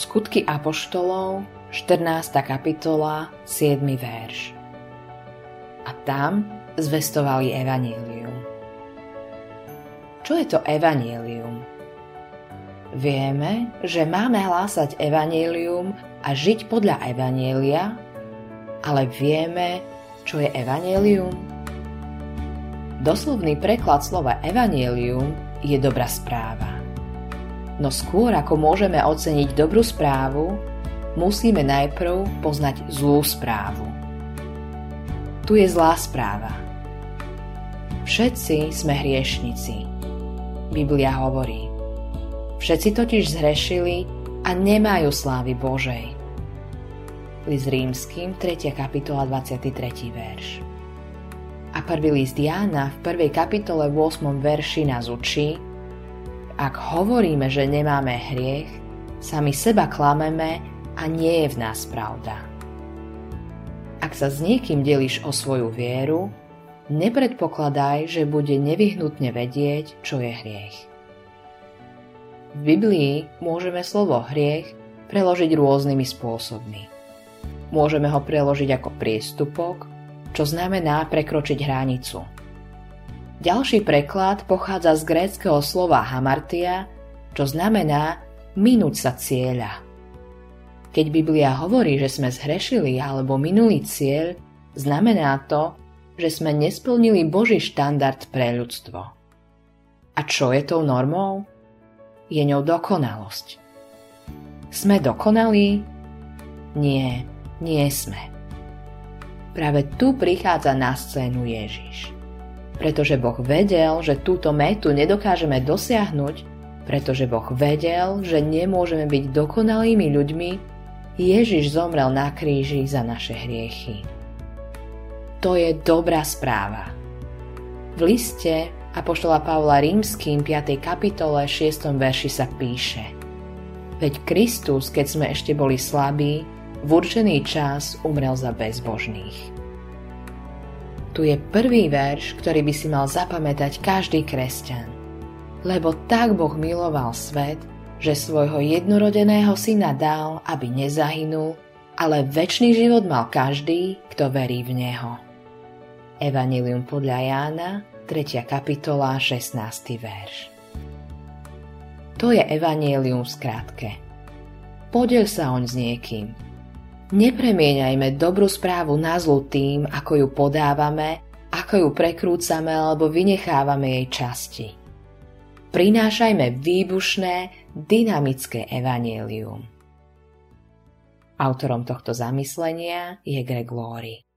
Skutky Apoštolov, 14. kapitola, 7. verš. A tam zvestovali evanílium. Čo je to evanílium? Vieme, že máme hlásať evanílium a žiť podľa evanília, ale vieme, čo je evanílium? Doslovný preklad slova evanílium je dobrá správa. No skôr ako môžeme oceniť dobrú správu, musíme najprv poznať zlú správu. Tu je zlá správa. Všetci sme hriešnici. Biblia hovorí. Všetci totiž zhrešili a nemajú slávy Božej. List rímským, 3. kapitola, 23. verš. A prvý list Jána v 1. kapitole 8. verši nás učí, ak hovoríme, že nemáme hriech, sami seba klameme a nie je v nás pravda. Ak sa s niekým delíš o svoju vieru, nepredpokladaj, že bude nevyhnutne vedieť, čo je hriech. V Biblii môžeme slovo hriech preložiť rôznymi spôsobmi. Môžeme ho preložiť ako priestupok, čo znamená prekročiť hranicu. Ďalší preklad pochádza z gréckého slova hamartia, čo znamená minúť sa cieľa. Keď Biblia hovorí, že sme zhrešili alebo minulý cieľ, znamená to, že sme nesplnili Boží štandard pre ľudstvo. A čo je tou normou? Je ňou dokonalosť. Sme dokonalí? Nie, nie sme. Práve tu prichádza na scénu Ježiš. Pretože Boh vedel, že túto metu nedokážeme dosiahnuť, pretože Boh vedel, že nemôžeme byť dokonalými ľuďmi, Ježiš zomrel na kríži za naše hriechy. To je dobrá správa. V liste Apoštola Pavla Rímským 5. kapitole 6. verši sa píše Veď Kristus, keď sme ešte boli slabí, v určený čas umrel za bezbožných. Tu je prvý verš, ktorý by si mal zapamätať každý kresťan. Lebo tak Boh miloval svet, že svojho jednorodeného syna dal, aby nezahynul, ale väčší život mal každý, kto verí v Neho. Evangelium podľa Jána, 3. kapitola, 16. verš. To je Evangelium v skratke. Podel sa oň s niekým. Nepremieňajme dobrú správu na zlu tým, ako ju podávame, ako ju prekrúcame alebo vynechávame jej časti. Prinášajme výbušné, dynamické evanielium. Autorom tohto zamyslenia je Greg Laurie.